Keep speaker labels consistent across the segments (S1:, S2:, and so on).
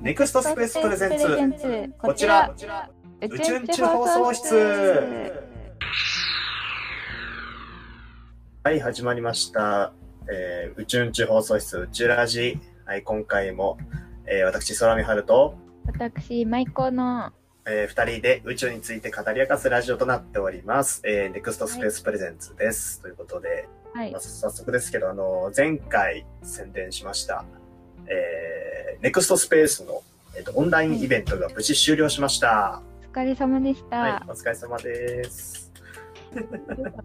S1: ネクストスペースプレゼンツ。こちら。宇宙宇宙放送室はい始まりました、えー、宇宙宇宙放送室宇宙ラジ。はい今回も、えー、私空見春と、
S2: 私、マイコの、
S1: えー、二人で宇宙について語り明かすラジオとなっております、えー、ネクストスペースプレゼンツです、ということで、
S2: はい。
S1: まあ、早速ですけど、あの、前回宣伝しました、えー、ネクストスペースの、えっ、と、オンラインイベントが無事終了しました。
S2: お疲れ様でした。
S1: はい、お疲れ様です。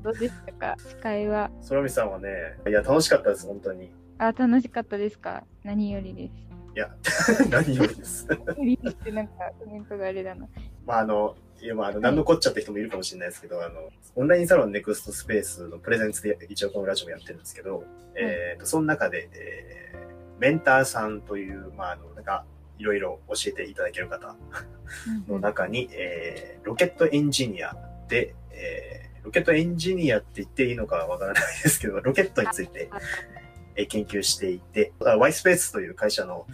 S2: どうでしたか？司会は？
S1: 空見さんはね、いや、楽しかったです、本当に。い
S2: あ、楽しかったですか？何よりです。
S1: や、何よりです。
S2: 無理ってなんかコメントがあれだな。
S1: まあ、あの、いや、まあ、あの、何のこっちゃって人もいるかもしれないですけど、あの、オンラインサロンネクストスペースのプレゼンツで一応このラジオもやってるんですけど、えっ、と、その中で、えー、メンターさんという、まあ、あの、なんか、いろいろ教えていただける方の中に、えー、ロケットエンジニアで、えー、ロケットエンジニアって言っていいのかわからないですけど、ロケットについて、えー研究していて、ワイスペースという会社の、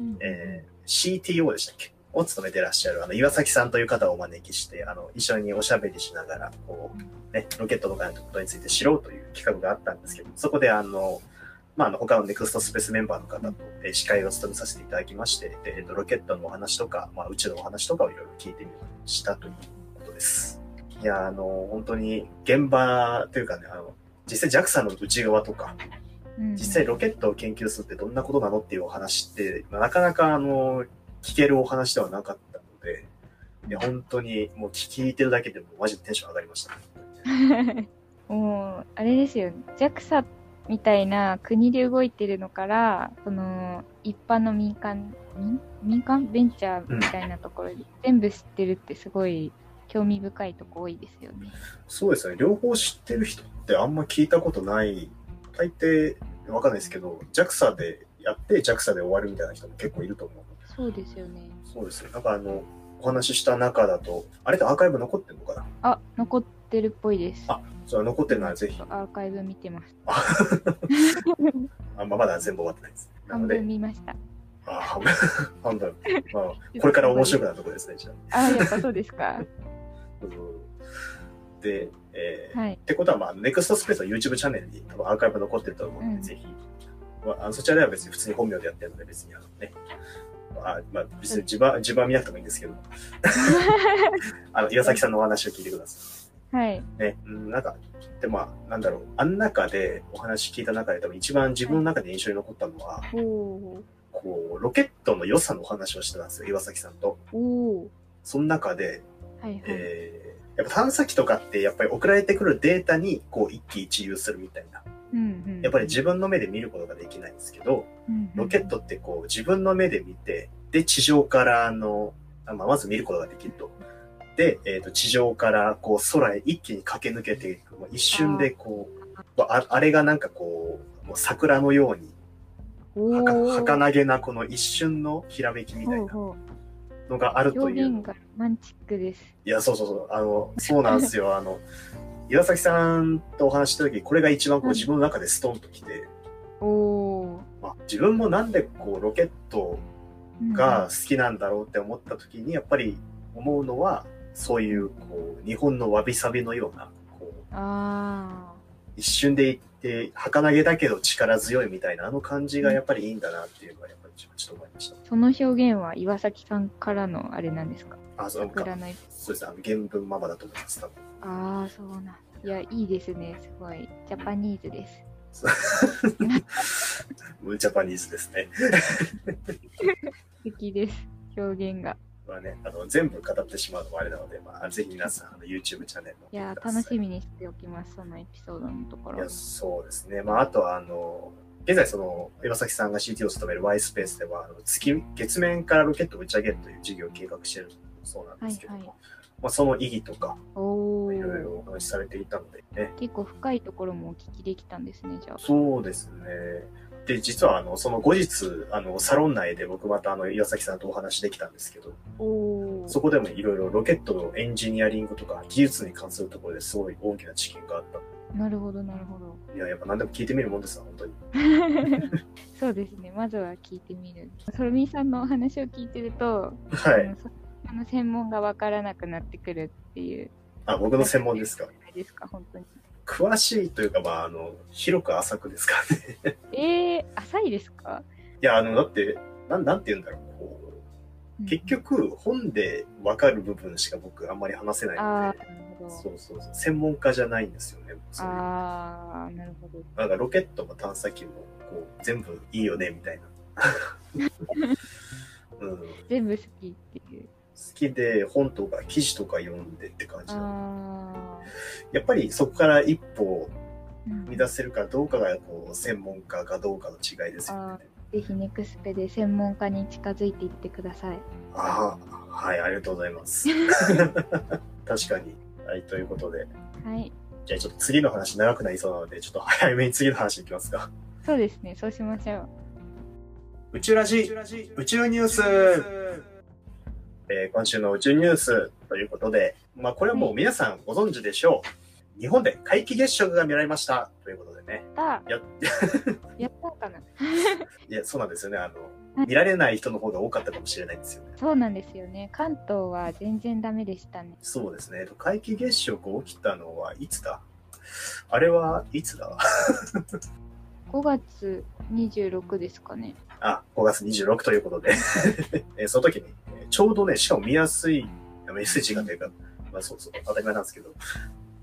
S2: うん。
S1: えー CTO でしたっけ？を務めてらっしゃる、あの、岩崎さんという方をお招きして、あの、一緒におしゃべりしながら、こう、ね、ロケットとかのことについて知ろうという企画があったんですけど、そこであの、まあ、あの、他のネクストスペースメンバーの方と、えー司会を務めさせていただきまして、でえっと、ロケットのお話とか、まあ、宇宙のお話とかをいろいろ聞いてみしたということです。いや、あの、本当に現場というかね、あの、実際 JAXA の内側とか、
S2: うん
S1: 実際ロケットを研究するってどんなことなのっていうお話って、まあなかなかあの、聞けるお話ではなかったので、いや、本当にもう聞いてるだけでもマジでテンション上がりました。
S2: もう、あれですよ。JAXA みたいな国で動いてるのから、その、一般の民間、民民間ベンチャーみたいなところで全部知ってるってすごい興味深いとこ多いですよね。
S1: そうですね。両方知ってる人ってあんま聞いたことない。大抵、わかんないですけど、JAXA でやって JAXA で終わるみたいな人も結構いると思う。
S2: そうですよね。
S1: そうですね。なんかあの、お話しした中だと、あれってアーカイブ残ってるのかな？
S2: あ、残ってるっぽいです。
S1: あそれは残ってるならぜひ。
S2: アーカイブ見てます。
S1: あ あんままだ全部終わってないです。なので
S2: 半分、見ました。
S1: ああ、半分。半分。まあ、これから面白くなるところですね、じゃあ。
S2: あ、やっぱそうですか。
S1: うんで、えー
S2: はい。
S1: ってことは、まあ、ネクストスペースの YouTube チャンネルに多分アーカイブ残ってると思うので、
S2: うん
S1: ぜひ、まあ、あのそちらでは別に普通に本名でやってるので、別にあのね、あまあ、別に自分は、自分は見なくてもいいんですけど、あの、岩崎さんのお話を聞いてくださ
S2: はい。
S1: い。ね、うん、なんか、で、まあ、なんだろう、あん中でお話聞いた中で多分一番自分の中で印象に残ったのは、
S2: おお
S1: こう、ロケットの良さのお話をしてたんですよ、岩崎さんと。
S2: ー。おお。
S1: その中で、
S2: はいはい。
S1: えーやっぱ探査機とかってやっぱり送られてくるデータにこう一喜一憂するみたいな。
S2: うんうん。
S1: やっぱり自分の目で見ることができないんですけど、
S2: うんうん
S1: ロケットってこう自分の目で見て、で、地上からあの、あまあ、まず見ることができると。で、えっ、と、地上からこう空へ一気に駆け抜けていく。もう一瞬でこう、ああれがなんかこう、もう桜のように、
S2: お
S1: はか
S2: ー
S1: 儚げなこの一瞬のひらめきみたいなのがある
S2: う
S1: という
S2: 表現がロマンチックです。
S1: いや、そうそうそう。あの、そうなんですよ。あの、岩崎さんとお話しした時、これが一番こう
S2: うん
S1: 自分の中でストンときて、
S2: おお
S1: まあ、自分もなんでこうロケット
S2: ー。
S1: が好きなんだろうって思った時に、やっぱり思うのは、そういう、こう、日本のわびさびのような、こう、
S2: うんあ
S1: 一瞬で行って、儚げだけど力強いみたいな、あの感じがやっぱりいいんだなっていうのは、やっぱりちょっと思いました。
S2: あ。その表現は岩崎さんからのあれなんですか？
S1: あ、そうか。そうですね。あの原文ママだと思います。
S2: ああ、そうなん。いや、いいですね。すごい。ジャパニーズです。
S1: ジャパニーズですね。
S2: 素敵です。表現が。
S1: まあね、あの全部語ってしまうのもあれなので、まあ、ぜひ皆さんあの YouTube チャンネルの
S2: いや、楽しみにしておきます。そのエピソードのところ
S1: いや。そうですね。まあ、あとは、あの、現在、その、岩崎さんが CT を務める Y スペースでは、あの月、月面からロケットを打ち上げるという事業を計画しているそうなんですけども、
S2: はいはい
S1: まあ、その意義とか、いろいろお話しされていたのでね。
S2: 結構深いところもお聞きできたんですね、じゃあ。
S1: そうですね。で、実は、あの、その後日、あの、サロン内で僕また、あの、岩崎さんとお話できたんですけど。そこでもいろいろロケットのエンジニアリングとか技術に関するところですごい大きな知見があった。
S2: なるほど、なるほど。
S1: いや、やっぱ何でも聞いてみるもんですわ、本当に。
S2: そうですね。まずは聞いてみる。ソロミーさんのお話を聞いてると、
S1: はい。
S2: あの専門がわからなくなってくるっていう。
S1: あ、僕の専門ですか。
S2: ですか、本当に。
S1: 詳しいというか、まあ、あの、広く浅くですかね。
S2: えー、浅いですか？
S1: いや、あの、だって、なん、なんて言うんだろう。こう結、局、本でわかる部分しか僕あんまり話せない
S2: あ
S1: の
S2: あ、
S1: で、
S2: なるほど。
S1: そうそうそう。専門家じゃないんですよね。
S2: ああ、なるほど。
S1: なんかロケットも探査機も、こう、全部いいよね、みたいな。うん。好
S2: 全部好きっていう。
S1: きで、本とか記事とか読んでって感じ。やっぱりそこから一歩
S2: うん
S1: 生み出せるかどうかが、こう、専門家かどうかの違いですよね。
S2: ぜひネクスペで専門家に近づいていってください。
S1: ああ、はい、ありがとうございます。確かに。はい、ということで。
S2: はい。
S1: じゃあちょっと次の話長くなりそうなので、ちょっと早めに次の話いきますか。
S2: そうですね。そうしましょう。
S1: 宇宙ラジ、宇宙ニュース、えー今週の宇宙ニュースということで、まあこれはもう皆さんご存知でしょう。日本で皆既月食が見られましたということでね。
S2: やった
S1: や、
S2: やったかな。
S1: いや、そうなんですよね。あの
S2: は、い
S1: 見られない人の方が多かったかもしれないんですよね。
S2: そうなんですよね。関東は全然ダメでしたね。
S1: そうですね。皆既月食起きたのはいつだ？あれはいつだ？
S2: 5月26ですかね。
S1: あ、5月26ということで、えーその時に、えーちょうどね、しかも見やすい、見やすい時間というか、まあそうそう、当たり前なんですけど、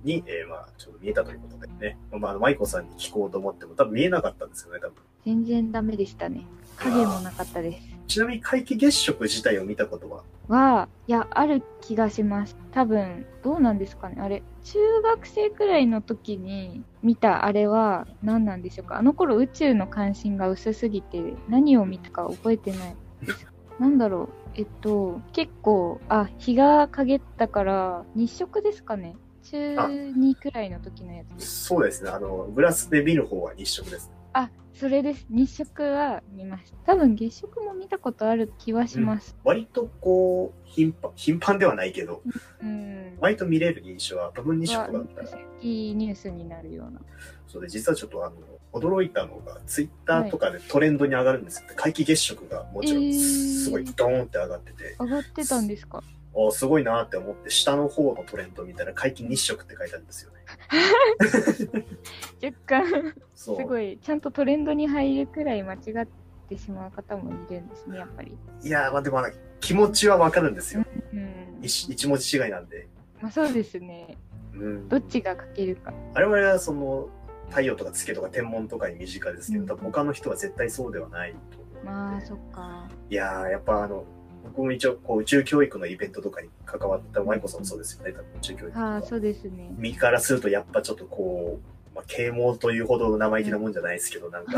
S1: に、えーまあ、ちょうど見えたということでね、まあ、あのマイコさんに聞こうと思っても、多分見えなかったんですよね、多分。
S2: 全然ダメでしたね。影もなかったです。
S1: ちなみに皆既月食自体を見たことは、
S2: は、いや、ある気がします。多分、どうなんですかね。あれ、中学生くらいの時に見たあれは何なんでしょうか。あの頃宇宙の関心が薄すぎて何を見たか覚えてないです。なんだろう。えっと、結構、あ、日が陰ったから日食ですかね。中2くらいの時のやつ。
S1: そうですね、あの、グラスで見る方は日食ですね。
S2: あ、それです。日食は見ました。多分月食も見たことある気はします。
S1: 割とこう、頻繁、頻繁ではないけど、
S2: うん。
S1: 割と見れる印象は、部分日食だったら、
S2: いいニュースになるような。
S1: そうで、実はちょっとあの、驚いたのが、ツイッターとかでトレンドに上がるんですよ。皆既月食がもちろん、
S2: えー
S1: すごいドーンって上がってて、
S2: 上がってたんですか？
S1: おすごいなって思って、下の方のトレンド見たら、皆既日食って書いてあるんですよね。
S2: 若干、す。ごい、ちゃんとトレンドに入るくらい間違ってしまう方もいるんですね、やっぱり。
S1: いやー、まあでも、気持ちはわかるんですよ。
S2: うん。
S1: 一一文字違いなんで。
S2: まあそうですね。
S1: うん。
S2: どっちが書けるか。
S1: 我々はその、太陽とか月とか天文とかに身近ですけど、
S2: うん
S1: 他の人は絶対そうではないと。
S2: まあ、そっか。
S1: いやー、やっぱあの、僕も一応こう宇宙教育のイベントとかに関わった、マイコさんもそうですよね、多分宇宙教育。
S2: ああ、そうですね。
S1: 右からするとやっぱちょっとこう、まあ、啓蒙というほど生意気なもんじゃないですけど、なんか、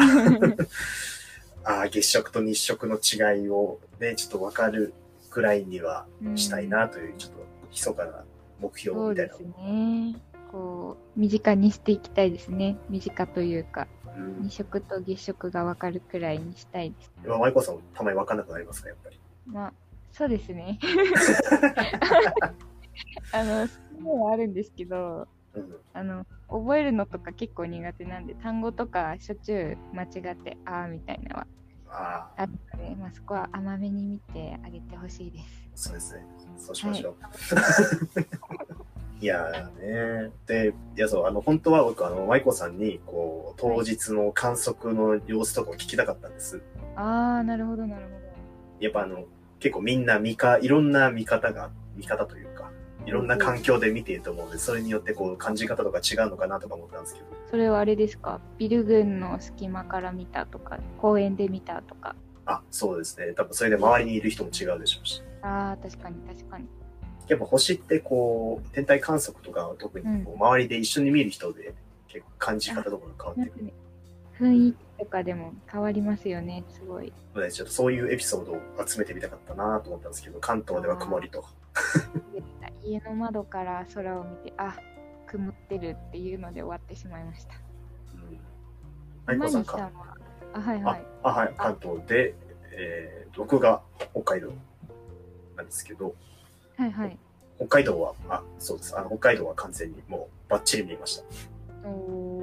S1: ああ、月食と日食の違いをね、ちょっとわかるくらいにはしたいなという、ちょっと密かな目標みたいな
S2: そうですね。こう、身近にしていきたいですね。身近というか、
S1: うん
S2: 日食と月食がわかるくらいにしたいです。
S1: 今、マイコさんもたまにわかんなくなりますか、やっぱり。
S2: まあ、そうですね。あの、そういうのはあるんですけど、
S1: うん。
S2: あの、覚えるのとか結構苦手なんで、単語とかしょっちゅう間違って、あーみたいなのは
S1: ああ、
S2: ので、まあ、そこは甘めに見てあげてほしいです。
S1: そうですね。そうしましょう。い、やーね。で、いや、そう、あの、本当は僕、あの、マイコさんに、こう、当日の観測の様子とかを聞きたかったんです。
S2: あー、なるほど、なるほど。
S1: やっぱあの、結構みんな見か、いろんな見方が、見方というか、いろんな環境で見ていると思うので、それによってこう、感じ方とか違うのかなとか思ったんですけど、
S2: それはあれですか？ビル群の隙間から見たとか、公園で見たとか。
S1: あ、そうですね。多分それで周りにいる人も違うでしょうし。
S2: あー、確かに確かに。
S1: やっぱ星ってこう、天体観測とかは特にこう周りで一緒に見る人で、結構感じ方とかが変わってくる
S2: ね雰囲気とかでも変わりますよね、すごい。
S1: ちょっとそういうエピソードを集めてみたかったなと思ったんですけど、関東では曇りと。
S2: 家の窓から空を見て、あ、曇ってるっていうので終わってしまいました。
S1: うん。マイコさんか。
S2: は、あ、はいはい。
S1: あ、はい、関東で、えー、僕が北海道なんですけど、
S2: はいはい。
S1: 北海道は、あ、そうです。あの、北海道は完全にもうバッチリ見えました。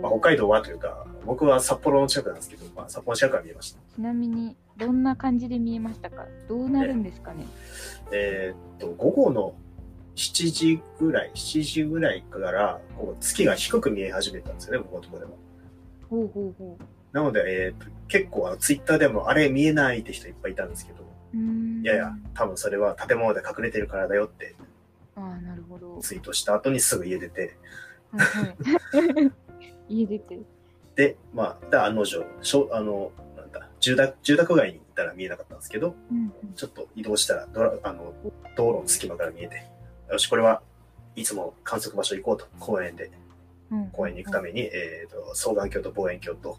S1: まあ、北海道はというか、僕は札幌の近くなんですけど、まあ、札幌の近くは見えました。
S2: ちなみに、どんな感じで見えましたか？どうなるんですかね？
S1: えーっと、午後の7時ぐらい、7時ぐらいから、こう月が低く見え始めたんですよね、僕のところでは。
S2: ほうほうほ
S1: なので、えーっと、結構あの、ツイッターでも、あれ見えないって人いっぱいいたんですけど。いやいや、多分それは建物で隠れてるからだよって
S2: ああ、なるほど。
S1: ツイートした後にすぐ家出て、
S2: はいはい。家出て。
S1: で、まあ、で案の定、しょあの、なんだ、住宅、住宅街にいたら見えなかったんですけど、
S2: うん
S1: ちょっと移動したらドラ、あの、道路の隙間から見えて、よし、これはいつも観測場所行こうと、公園で、
S2: うん。
S1: 公園に行くために、えっ、と、双眼鏡と望遠鏡と、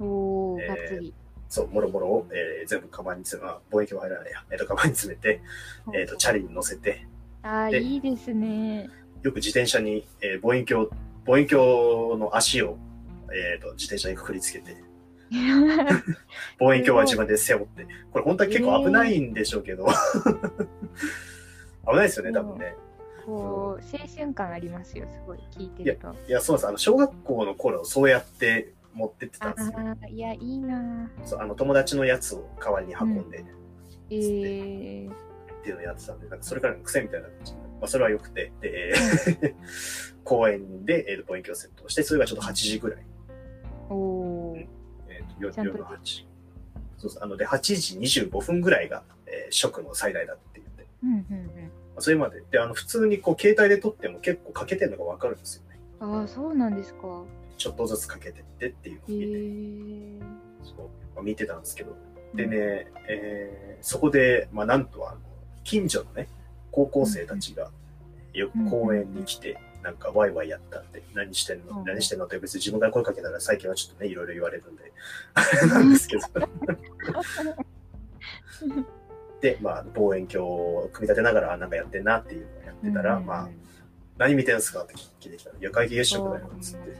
S2: おー、
S1: えー。そう、もろもろを、えー全部カバンに詰め、あ望遠鏡は入らないや、えっ、と、カバンに詰めて、えっ、と、チャリに乗せて、
S2: あいいですね。
S1: よく自転車に、えー望遠鏡、望遠鏡の足を、えっ、と、自転車にくくりつけて、望遠鏡は自分で背負って、これ本当は結構危ないんでしょうけど、危ないですよね、多分ね。
S2: こう、青春感ありますよ、すごい、聞いてると。
S1: いや、そうです。あの、小学校の頃、そうやって持ってってた
S2: あ
S1: んですよ。
S2: あ、いや、いいな
S1: そうあの、友達のやつを代わりに運んで、っ
S2: えー、
S1: ていうのをやってたんで、なんかそれからの癖みたいな感じでまあ、それは良くて、で、公園で、えー、と望遠鏡セットをして、それがちょっと8時ぐらい。
S2: おー、
S1: えー、と夜夜の8時。そうそう。あの、で、8時25分ぐらいが、えー、食の最大だって言って。
S2: うんうん
S1: まあ、それまで。で、あの、普通にこう、携帯で撮っても結構欠けてるのがわかるんですよね。
S2: うん。ああ、そうなんですか。
S1: ちょっとずつ欠けてってっていうのを
S2: え
S1: 見て、
S2: ー。
S1: そうまあ、見てたんですけど、でね、えーそこで、まあ、なんとあの、近所のね、高校生たちが、よく公園に来て、なんかワイワイやったんで、何してんの、
S2: うん
S1: 何してんのって別に自分から声かけたら最近はちょっとね、いろいろ言われるんで、あ れなんですけど。で、まあ、望遠鏡を組み立てながら、あなんかやってんなっていうのをやってたら、
S2: うん。
S1: まあ、何見てんすかって聞いてきた。ら、いや、皆既月食だよ、つって。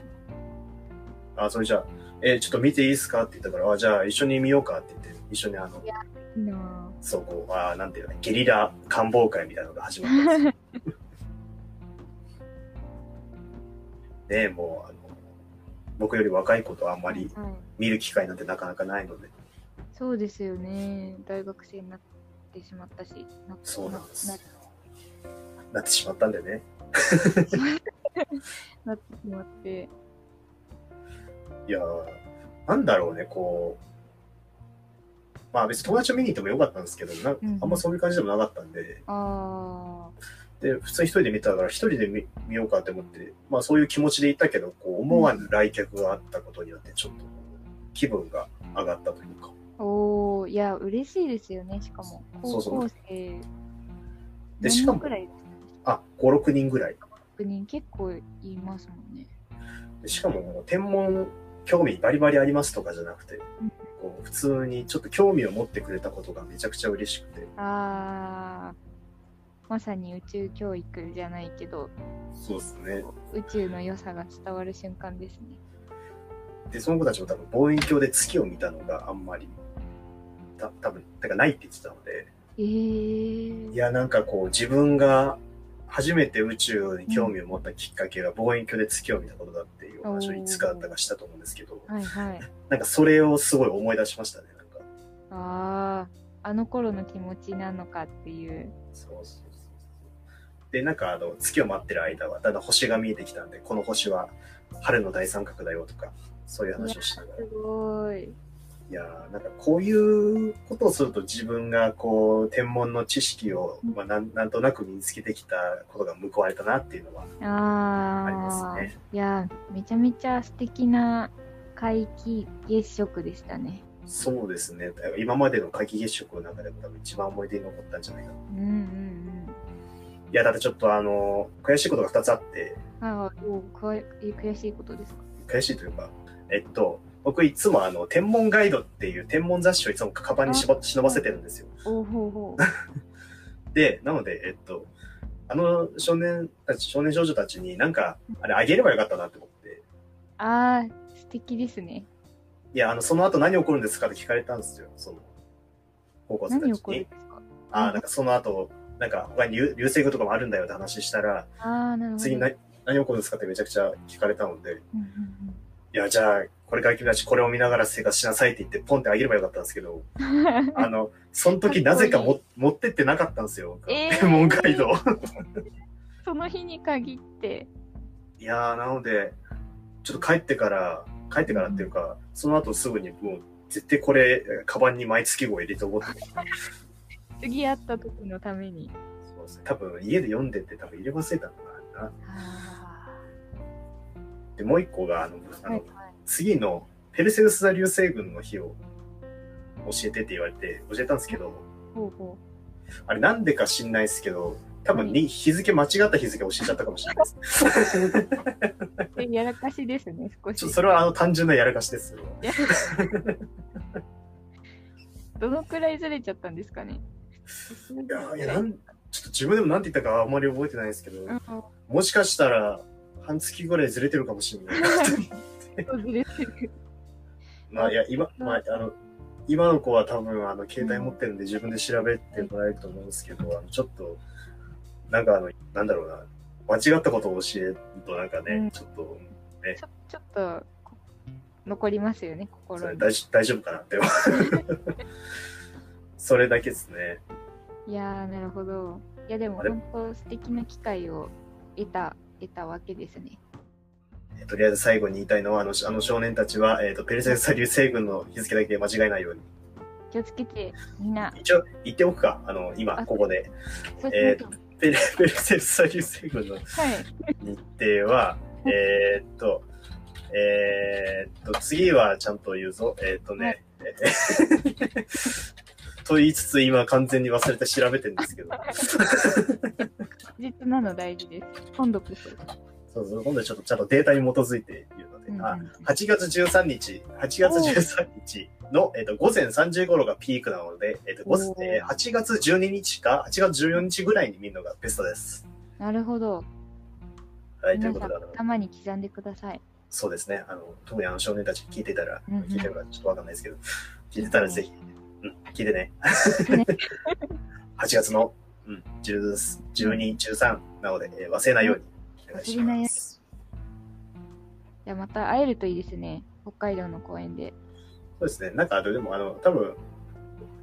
S1: あ、それじゃあ、えーちょっと見ていいですかって言ったから、あ、じゃあ一緒に見ようかって言って、一緒にあの、そう、こう、あーなんていうの、ゲリラ官房会みたいなのが始まったんですよ。ねえもう、あの、僕より若い子とあんまり
S2: はい。
S1: 見る機会なんてなかなかないので、
S2: そうですよね。大学生になってしまったし。な
S1: そうなんです
S2: な
S1: よ。なってしまったんでね。
S2: なってしまって。
S1: いやー、なんだろうね、こう、まあ別に友達と見に行ってもよかったんですけど、な
S2: うん
S1: あんまそういう感じでもなかったんで、
S2: あ
S1: で、普通に一人で見てたから、一人で見見ようかって思って、まあそういう気持ちで行ったけど、こう思わぬ来客があったことによって、ちょっと気分が上がったというか。
S2: あ。おー、いや、嬉しいですよね、しかも。高
S1: そうそう
S2: 校生。
S1: でしかもあ、5、6人ぐらい。
S2: 6人結構いますもんね。
S1: でしかも、天文興味バリバリありますとかじゃなくて
S2: うん、
S1: こう普通にちょっと興味を持ってくれたことがめちゃくちゃ嬉しくて、
S2: あー、まさに宇宙教育じゃないけど、
S1: そうですね。
S2: 宇宙の良さが伝わる瞬間ですね。
S1: で、その子たちも多分望遠鏡で月を見たのがあんまり、た多分てかないって言ってたので、
S2: えー。
S1: いや、なんかこう自分が初めて宇宙に興味を持ったきっかけが望遠鏡で月を見たことだっていうお話をいつかだったかしたと思うんですけど、
S2: はいはい。
S1: なんかそれをすごい思い出しましたね、なんか。
S2: あー、あの頃の気持ちなのかっていう。
S1: そうそうそうそう。で、なんかあの、月を待ってる間は、だんだん星が見えてきたんで、この星は春の大三角だよとか、そういう話をしながら。
S2: すごい。
S1: いやーなんかこういうことをすると自分がこう、天文の知識を、まあ、なんなんとなく身につけてきたことが報われたなっていうのは
S2: あ
S1: りますね。
S2: いや、めちゃめちゃ素敵な皆既月食でしたね。
S1: そうですね。今までの皆既月食の中でも多分一番思い出に残ったんじゃないかな。い
S2: うんうん
S1: や、だってちょっとあの、悔しいことが2つあって、
S2: うん。あーおくわえ悔しいことですか？
S1: 悔しいというか、えっと、僕いつもあの、天文ガイドっていう天文雑誌をいつもカバンにしば忍ばせてるんですよ。で、なので、えっと、あの少年たち、少年少女たちになんか、あれあげればよかったなって思って、
S2: あー、素敵ですね。
S1: いや、あの、その後何起こるんですかって聞かれたんですよ、その、高校生たちにああ、なんかその後、なんか他に流流星群とかもあるんだよって話したら、
S2: あー、なるほど。
S1: 次な、何起こるんですかってめちゃくちゃ聞かれたので、
S2: うんうん
S1: いや、じゃあ、これから君たちこれを見ながら生活しなさいって言ってポンってあげればよかったんですけど、
S2: う ん
S1: あの、その時なぜかも持ってってなかったんですよ。
S2: えー
S1: レモンガイド。
S2: その日に限って。
S1: いやー、なので、ちょっと帰ってから、帰ってからっていうか、その後すぐにもう、絶対これ、カバンに毎月号入れておこうと思って。
S2: 次会った時のために。
S1: そうですね。多分家で読んでて多分入れ忘れたのかな。
S2: あ
S1: で、もう一個が、あの、あの
S2: はい
S1: 次のペルセウス座流星群の日を教えてって言われて、教えたんですけど、あれなんでか知んないですけど、多分に日付間違った日付教えちゃったかもしれないです。
S2: やらかしですね、少し。
S1: それはあの単純なやらかしですよ。
S2: どのくらいずれちゃったんですかね？
S1: いや、いやなんちょっと自分でも何て言ったかあんまり覚えてないですけど、
S2: うん
S1: もしかしたら半月ぐらいずれてるかもしれない。まあいや、今、まあ、あの、今の子は多分あの携帯持ってるんで自分で調べてもらえると思うんですけど、あのちょっと、なんかあの、なんだろうな、間違ったことを教えるとなんかね、
S2: うん
S1: ちょっと、
S2: ちょちょっとこ残りますよね、
S1: そ
S2: 心に。
S1: れ大丈大丈夫かなって。それだけですね。
S2: いやー、なるほど。いや、でも本当素敵な機会を得た、得たわけですね。
S1: えとりあえず最後に言いたいのは、あのあの少年たちは、えっ、と、ペルセウス流星群の日付だけ間違えないように。
S2: 気をつけて、みんな、
S1: 一応言っておくか、あの、今、
S2: あ
S1: ここで。えーペルペルセウス流星群の。日程は、えーっと、えーっと、次はちゃんと言うぞ。えーっとね、えー と言いつつ今完全に忘れて調べてるんですけど。
S2: 実なの大事です。今度こそ。
S1: そうそう、今度ちょっとちゃんとデータに基づいて言うので、
S2: うん。うん
S1: あ8月13日、8月13日の、えっと午前3時頃がピークなので、えっ
S2: ー。
S1: えー8月12日か8月14日ぐらいに見るのがベストです。
S2: なるほど。
S1: はい、ということで、
S2: 頭に刻んでください。
S1: そうですね、あの、特にあの少年たち聞いてたら、
S2: うんうん。
S1: 聞いてるかちょっとわかんないですけど、聞いてたらぜひ、うん、聞いてね。
S2: ね。
S1: 8月の、うん、10 12、13なので、えー忘れないようにお願いします。
S2: じゃあまた会えるといいですね。北海道の公園で。
S1: そうですね。なんか、でも、あの、多分、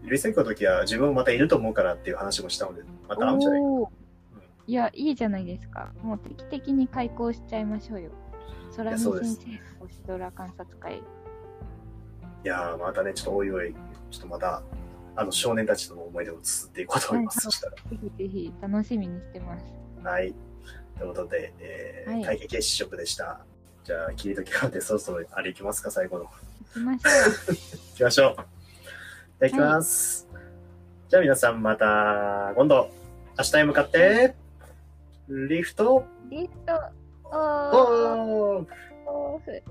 S1: リセックの時は自分もまたいると思うからっていう話もしたので、また会うんじゃないかな。
S2: いや、いいじゃないですか。もう定期的に開校しちゃいましょうよ。空見先生の星空観察会。
S1: いやー、またね、ちょっとおいおい、ちょっとまた、あの、少年たちとの思い出を綴っていこうと思います。
S2: ぜひぜひ楽しみにしてます。
S1: はい。ということで、えー
S2: はい
S1: 会計結食でした。じゃあ、切り時があって、そろそろあれ行きますか、最後の。
S2: 行きましょう。
S1: 行きましょう。じゃあ行きます。じゃあ皆さんまた今度、明日へ向かって、リフト
S2: リフトオ
S1: オフ
S2: フ。オフ。